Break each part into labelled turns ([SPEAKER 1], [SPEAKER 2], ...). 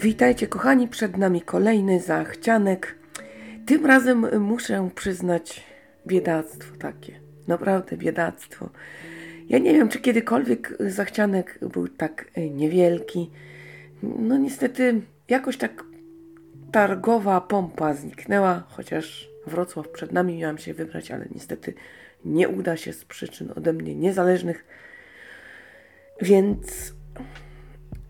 [SPEAKER 1] Witajcie kochani, przed nami kolejny zachcianek. Tym razem muszę przyznać biedactwo takie. Naprawdę biedactwo. Ja nie wiem, czy kiedykolwiek zachcianek był tak niewielki. No niestety jakoś tak targowa pompa zniknęła, chociaż Wrocław przed nami miałam się wybrać, ale niestety nie uda się z przyczyn ode mnie niezależnych. Więc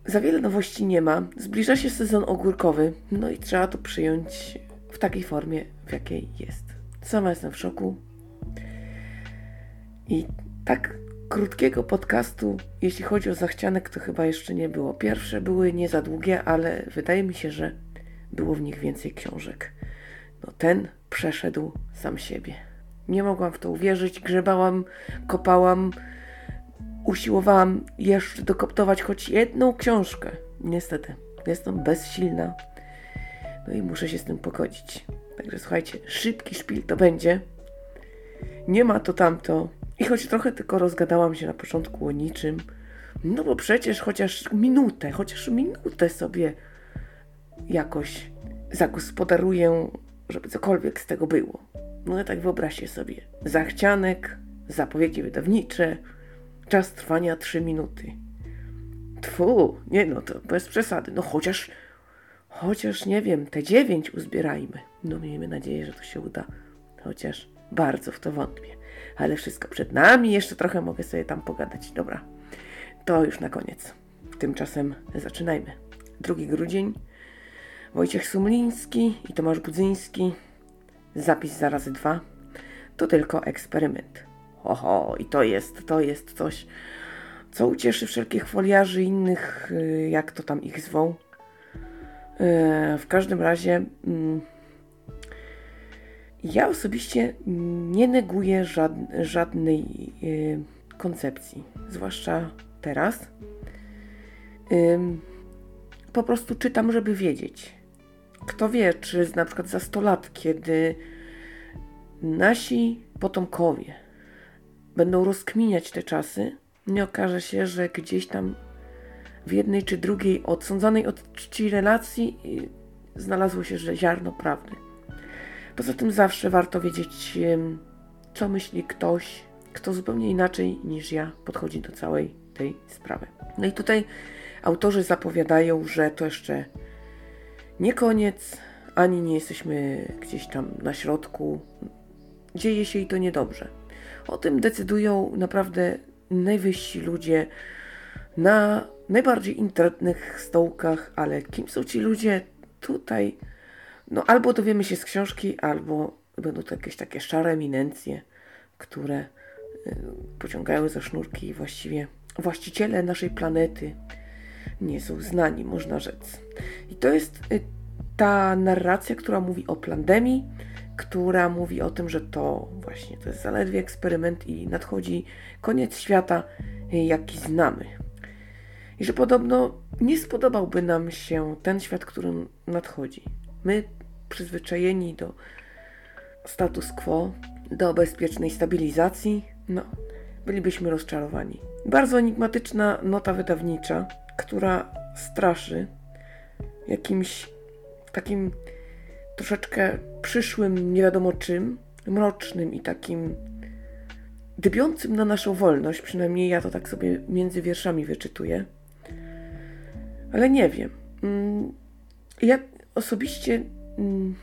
[SPEAKER 1] za wiele nowości nie ma. Zbliża się sezon ogórkowy, no i trzeba to przyjąć w takiej formie, w jakiej jest. Sama jestem w szoku. I tak krótkiego podcastu, jeśli chodzi o zachcianek, to chyba jeszcze nie było. Pierwsze były nie za długie, ale wydaje mi się, że było w nich więcej książek. No ten przeszedł sam siebie. Nie mogłam w to uwierzyć, grzebałam, kopałam, usiłowałam jeszcze dokoptować choć jedną książkę. Niestety, jestem bezsilna. No i muszę się z tym pogodzić. Także słuchajcie, szybki szpil to będzie. Nie ma to tamto. I choć trochę tylko rozgadałam się na początku o niczym, no bo przecież chociaż minutę, chociaż minutę sobie jakoś zagospodaruję, żeby cokolwiek z tego było. No tak wyobraźcie sobie. Zachcianek, zapowiedzi wydawnicze, czas trwania 3 minuty. Tfu, nie no, to bez przesady. No chociaż, chociaż nie wiem, te 9 uzbierajmy. No miejmy nadzieję, że to się uda. Chociaż bardzo w to wątpię. Ale wszystko przed nami, jeszcze trochę mogę sobie tam pogadać. Dobra, to już na koniec. Tymczasem zaczynajmy. 2 grudzień, Wojciech Sumliński i Tomasz Budzyński. Zapis za razy dwa. To tylko eksperyment. Oho, i to jest, to jest coś, co ucieszy wszelkich foliarzy innych, y, jak to tam ich zwą. Y, w każdym razie mm, ja osobiście nie neguję żadnej y, koncepcji, zwłaszcza teraz. Po prostu czytam, żeby wiedzieć. Kto wie, czy na przykład za 100 lat, kiedy nasi potomkowie będą rozkminiać te czasy, nie okaże się, że gdzieś tam w jednej czy drugiej odsądzonej od czci relacji y, znalazło się, że ziarno prawdy. Poza tym zawsze warto wiedzieć, co myśli ktoś, kto zupełnie inaczej niż ja podchodzi do całej tej sprawy. No i tutaj autorzy zapowiadają, że to jeszcze nie koniec, ani nie jesteśmy gdzieś tam na środku. Dzieje się i to niedobrze. O tym decydują naprawdę najwyżsi ludzie na najbardziej internetnych stołkach, ale kim są ci ludzie tutaj? No albo dowiemy się z książki, albo będą to jakieś takie szare eminencje, które y, pociągają za sznurki i właściwie właściciele naszej planety nie są znani, można rzec. I to jest y, ta narracja, która mówi o pandemii, która mówi o tym, że to właśnie to jest zaledwie eksperyment i nadchodzi koniec świata, jaki znamy. I że podobno nie spodobałby nam się ten świat, który nadchodzi. My, przyzwyczajeni do status quo, do bezpiecznej stabilizacji, no, bylibyśmy rozczarowani. Bardzo enigmatyczna nota wydawnicza, która straszy jakimś takim troszeczkę przyszłym, nie wiadomo czym, mrocznym i takim dybiącym na naszą wolność, przynajmniej ja to tak sobie między wierszami wyczytuję. Ale nie wiem. Mm, ja osobiście mm,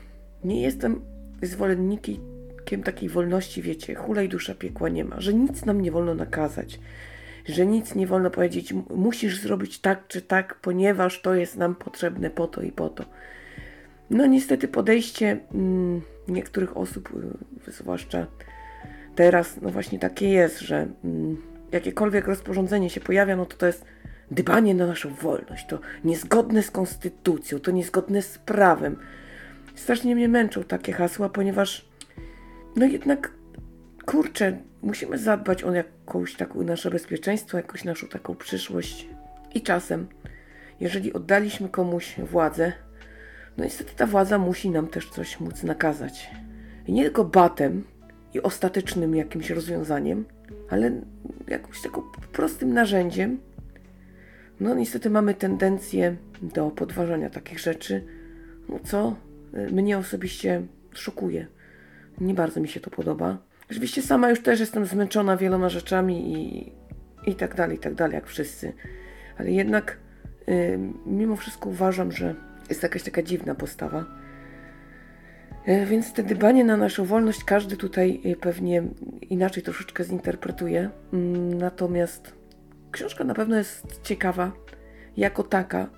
[SPEAKER 1] nie jestem zwolennikiem takiej wolności, wiecie, hulaj dusza piekła nie ma, że nic nam nie wolno nakazać, że nic nie wolno powiedzieć, musisz zrobić tak czy tak, ponieważ to jest nam potrzebne po to i po to. No niestety podejście mm, niektórych osób, y, zwłaszcza teraz, no właśnie takie jest, że mm, jakiekolwiek rozporządzenie się pojawia, no to to jest dbanie na naszą wolność, to niezgodne z konstytucją, to niezgodne z prawem. Strasznie mnie męczą takie hasła, ponieważ no jednak, kurczę, musimy zadbać o jakąś taką nasze bezpieczeństwo, jakąś naszą taką przyszłość. I czasem, jeżeli oddaliśmy komuś władzę, no niestety ta władza musi nam też coś móc nakazać. I nie tylko batem i ostatecznym jakimś rozwiązaniem, ale jakimś takim prostym narzędziem, No niestety mamy tendencję do podważania takich rzeczy, no co y, mnie osobiście szokuje. Nie bardzo mi się to podoba. Oczywiście sama już też jestem zmęczona wieloma rzeczami i, i tak dalej, i tak dalej, jak wszyscy. Ale jednak y, mimo wszystko uważam, że jest jakaś taka dziwna postawa. Y, więc te dbanie na naszą wolność każdy tutaj y, pewnie inaczej troszeczkę zinterpretuje. Y, natomiast książka na pewno jest ciekawa jako taka,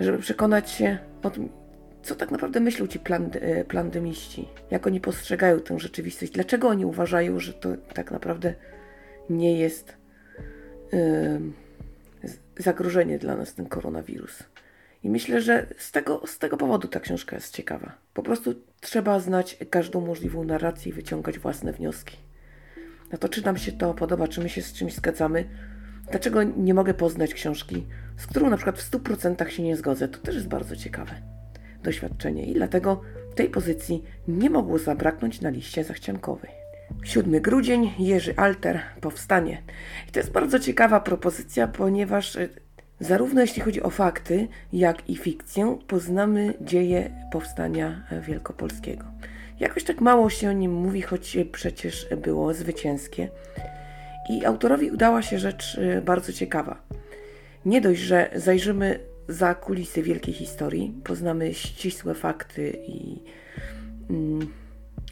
[SPEAKER 1] żeby przekonać się o tym, co tak naprawdę myślą ci e, plandemiści, jak oni postrzegają tę rzeczywistość, dlaczego oni uważają, że to tak naprawdę nie jest yy, zagrożenie dla nas ten koronawirus. Myślę, że z tego, z tego powodu ta książka jest ciekawa. Po prostu trzeba znać każdą możliwą narrację i wyciągać własne wnioski. No to czy nam się to podoba, czy my się z czymś zgadzamy, Dlaczego nie mogę poznać książki, z którą na przykład w 100% się nie zgodzę? To też jest bardzo ciekawe doświadczenie i dlatego tej pozycji nie mogło zabraknąć na liście zachciankowej. 7 grudzień, Jerzy Alter, powstanie. I to jest bardzo ciekawa propozycja, ponieważ e, zarówno jeśli chodzi o fakty, jak i fikcję, poznamy dzieje powstania wielkopolskiego. Jakoś tak mało się o nim mówi, choć przecież było zwycięskie. I autorowi udała się rzecz y, bardzo ciekawa. Nie dość, że zajrzymy za kulisy wielkiej historii, poznamy ścisłe fakty i mm,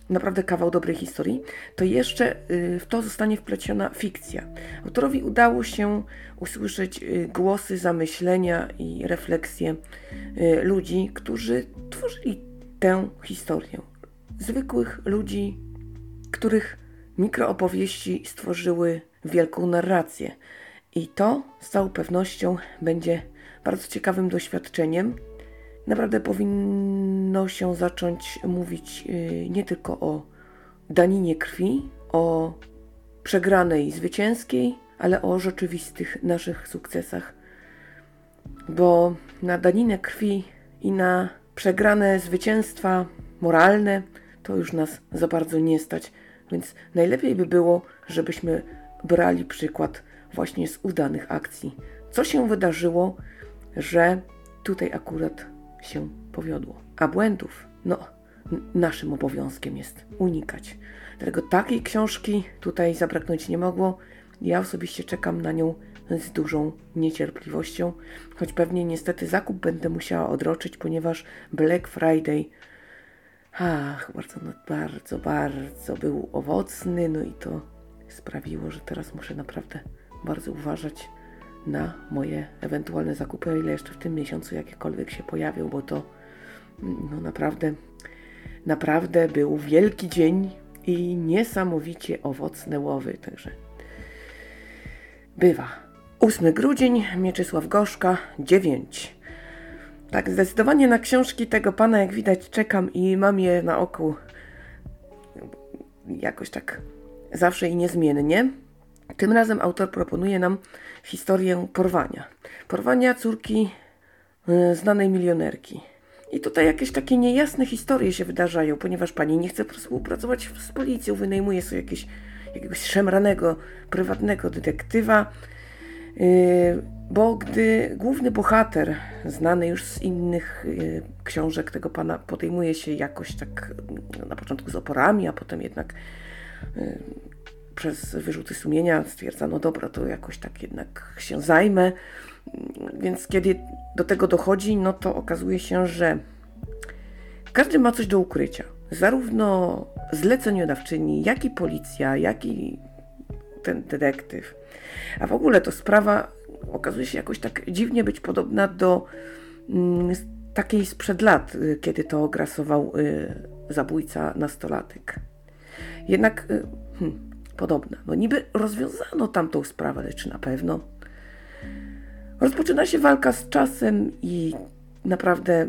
[SPEAKER 1] naprawdę kawał dobrej historii, to jeszcze y, w to zostanie wpleciona fikcja. Autorowi udało się usłyszeć y, głosy, zamyślenia i refleksje ludzi, którzy tworzyli tę historię. Zwykłych ludzi, których Mikroopowieści stworzyły wielką narrację i to z całą pewnością będzie bardzo ciekawym doświadczeniem. Naprawdę powinno się zacząć mówić y, nie tylko o daninie krwi, o przegranej zwycięskiej, ale o rzeczywistych naszych sukcesach. Bo na daninę krwi i na przegrane zwycięstwa moralne to już nas za bardzo nie stać. Więc najlepiej by było, żebyśmy brali przykład właśnie z udanych akcji. Co się wydarzyło, że tutaj akurat się powiodło. A błędów, no, naszym obowiązkiem jest unikać. Dlatego takiej książki tutaj zabraknąć nie mogło. Ja osobiście czekam na nią z dużą niecierpliwością, choć pewnie niestety zakup będę musiała odroczyć, ponieważ Black Friday Ach, bardzo, no, bardzo, bardzo był owocny, no i to sprawiło, że teraz muszę naprawdę bardzo uważać na moje ewentualne zakupy, o ile jeszcze w tym miesiącu jakiekolwiek się pojawią, bo to no naprawdę, naprawdę był wielki dzień i niesamowicie owocne łowy, także bywa. 8 grudzień, Mieczysław Gorzka, 9. Tak, zdecydowanie na książki tego pana, jak widać, czekam i mam je na oku jakoś tak zawsze i niezmiennie. Tym razem autor proponuje nam historię porwania. Porwania córki y, znanej milionerki. I tutaj jakieś takie niejasne historie się wydarzają, ponieważ pani nie chce współpracować z policją, wynajmuje sobie jakieś, jakiegoś szemranego, prywatnego detektywa. Yy, bo gdy główny bohater, znany już z innych y, książek tego pana, podejmuje się jakoś tak no, na początku z oporami, a potem jednak y, przez wyrzuty sumienia stwierdza, no dobra, to jakoś tak jednak się zajmę. Więc kiedy do tego dochodzi, no to okazuje się, że każdy ma coś do ukrycia. Zarówno zleceniodawczyni, jak i policja, jak i ten detektyw. A w ogóle to sprawa okazuje się jakoś tak dziwnie być podobna do mm, takiej sprzed lat, y, kiedy to grasował y, zabójca nastolatek. Jednak y, hmm, podobna. No niby rozwiązano tamtą sprawę, lecz czy na pewno? Rozpoczyna się walka z czasem i naprawdę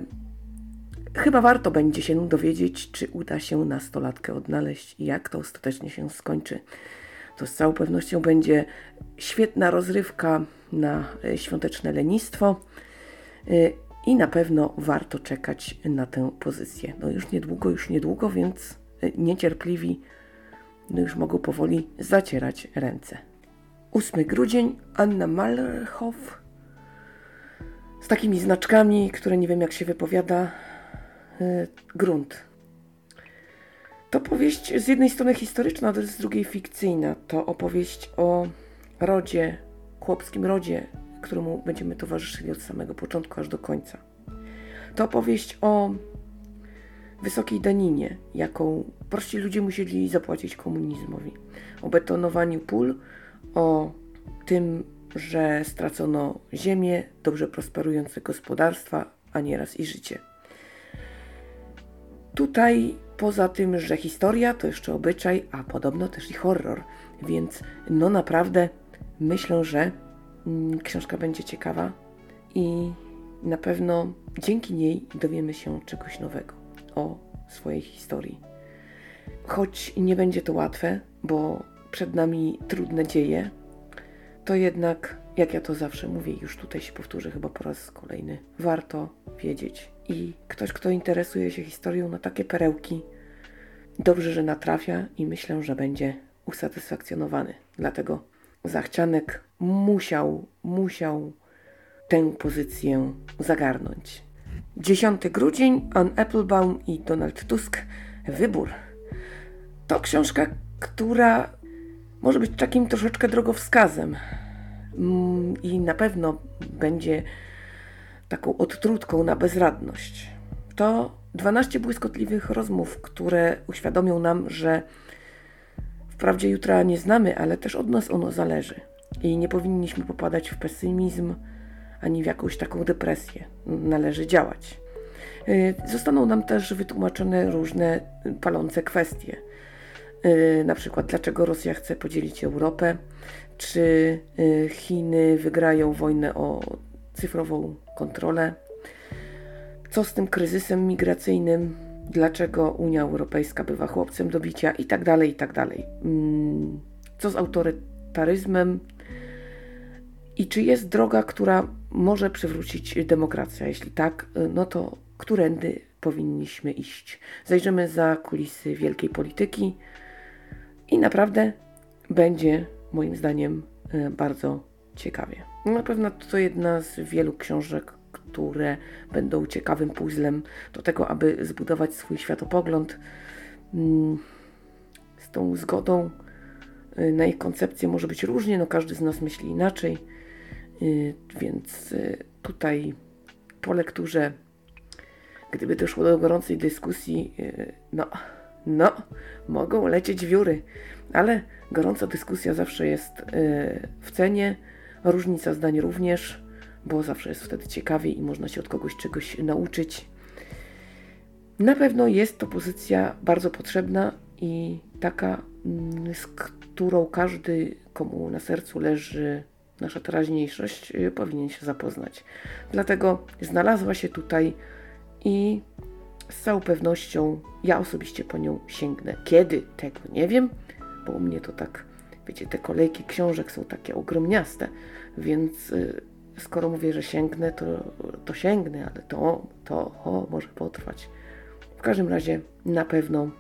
[SPEAKER 1] chyba warto będzie się dowiedzieć, czy uda się nastolatkę odnaleźć i jak to ostatecznie się skończy. To z całą pewnością będzie świetna rozrywka na e, świąteczne lenistwo e, i na pewno warto czekać na tę pozycję. No już niedługo, już niedługo, więc e, niecierpliwi no już mogą powoli zacierać ręce. 8 grudzień, Anna Malchow, z takimi znaczkami, które nie wiem jak się wypowiada. Y, grunt. To powieść z jednej strony historyczna, a z drugiej fikcyjna. To opowieść o rodzie, chłopskim rodzie, któremu będziemy towarzyszyli od samego początku aż do końca. To opowieść o wysokiej daninie, jaką prości ludzie musieli zapłacić komunizmowi. O betonowaniu pól, o tym, że stracono ziemię, dobrze prosperujące gospodarstwa, a nieraz i życie. Tutaj poza tym, że historia to jeszcze obyczaj, a podobno też i horror, więc no naprawdę myślę, że mm, książka będzie ciekawa i na pewno dzięki niej dowiemy się czegoś nowego o swojej historii. Choć nie będzie to łatwe, bo przed nami trudne dzieje, to jednak, jak ja to zawsze mówię, już tutaj się powtórzę chyba po raz kolejny, warto wiedzieć. I ktoś, kto interesuje się historią na takie perełki, dobrze, że natrafia i myślę, że będzie usatysfakcjonowany. Dlatego Zachcianek musiał, musiał tę pozycję zagarnąć. 10 grudzień, Ann Applebaum i Donald Tusk. Wybór. To książka, która może być takim troszeczkę drogowskazem mm, i na pewno będzie taką odtrutką na bezradność. To 12 błyskotliwych rozmów, które uświadomią nam, że wprawdzie jutra nie znamy, ale też od nas ono zależy. I nie powinniśmy popadać w pesymizm ani w jakąś taką depresję. Należy działać. Y, zostaną nam też wytłumaczone różne palące kwestie. Y, na przykład, dlaczego Rosja chce podzielić Europę, czy y, Chiny wygrają wojnę o cyfrową kontrolę, co z tym kryzysem migracyjnym, dlaczego Unia Europejska bywa chłopcem do bicia i tak dalej, i tak dalej. Mm, co z autorytaryzmem i czy jest droga, która może przywrócić demokrację? Jeśli tak, no to którędy powinniśmy iść? Zajrzymy za kulisy wielkiej polityki i naprawdę będzie moim zdaniem e, bardzo ciekawie. Na pewno to jedna z wielu książek, które będą ciekawym puzzlem do tego, aby zbudować swój światopogląd. Mm, z tą zgodą na ich koncepcję może być różnie, no każdy z nas myśli inaczej, y, więc y, tutaj po lekturze, gdyby doszło do gorącej dyskusji, no, no, mogą lecieć wióry, ale gorąca dyskusja zawsze jest w cenie, różnica zdań również bo zawsze jest wtedy ciekawiej i można się od kogoś czegoś nauczyć. Na pewno jest to pozycja bardzo potrzebna i taka, mm, z którą każdy, komu na sercu leży nasza teraźniejszość, y, powinien się zapoznać. Dlatego znalazła się tutaj i z całą pewnością ja osobiście po nią sięgnę. Kiedy? Tego nie wiem, bo u mnie to tak, wiecie, te kolejki książek są takie ogromniaste, więc y, skoro mówię, że sięgnę, to, to sięgnę, ale to, to o, może potrwać. W każdym razie na pewno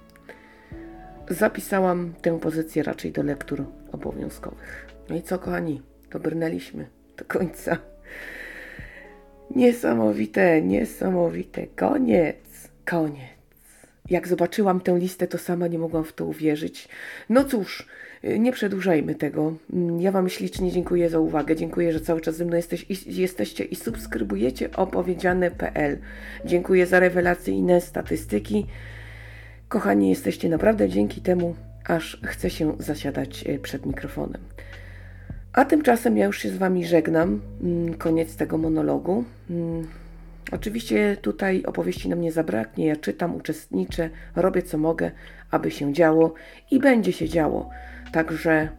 [SPEAKER 1] zapisałam tę pozycję raczej do lektur obowiązkowych. No i co, kochani, dobrnęliśmy do końca. Niesamowite, niesamowite. Koniec, koniec. Jak zobaczyłam tę listę, to sama nie mogłam w to uwierzyć. No cóż, nie przedłużajmy tego. Ja Wam ślicznie dziękuję za uwagę. Dziękuję, że cały czas ze mną jesteś, jesteście i subskrybujecie opowiedziane.pl. Dziękuję za rewelacyjne statystyki. Kochani, jesteście naprawdę dzięki temu, aż chcę się zasiadać e, przed mikrofonem. A tymczasem ja już się z Wami żegnam. Mm, koniec tego monologu. Mm, oczywiście tutaj opowieści nam nie zabraknie. Ja czytam, uczestniczę, robię co mogę, aby się działo i będzie się działo. Także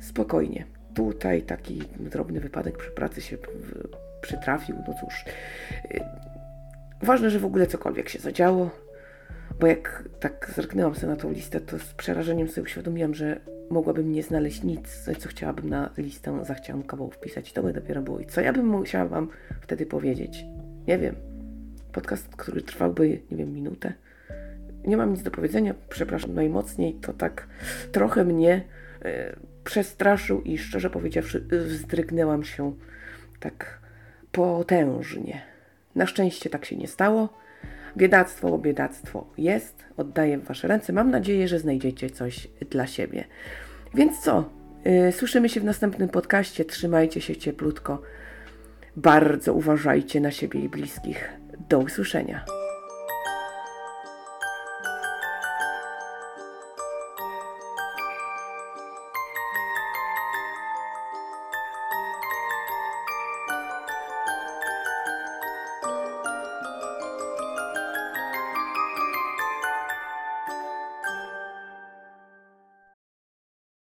[SPEAKER 1] spokojnie. Tutaj taki drobny wypadek przy pracy się przytrafił. No cóż, y, ważne, że w ogóle cokolwiek się zadziało, bo jak tak zerknęłam sobie na tą listę, to z przerażeniem sobie uświadomiłam, że mogłabym nie znaleźć nic, co chciałabym na listę zachciankową wpisać. To by dopiero było. I co ja bym musiała Wam wtedy powiedzieć? Nie wiem. Podcast, który trwałby, nie wiem, minutę nie mam nic do powiedzenia, przepraszam najmocniej, to tak trochę mnie e, przestraszył i szczerze powiedziawszy wzdrygnęłam się tak potężnie. Na szczęście tak się nie stało. Biedactwo, biedactwo jest. Oddaję w Wasze ręce. Mam nadzieję, że znajdziecie coś dla siebie. Więc co? Yy, słyszymy się w następnym podcaście. Trzymajcie się cieplutko. Bardzo uważajcie na siebie i bliskich. Do usłyszenia.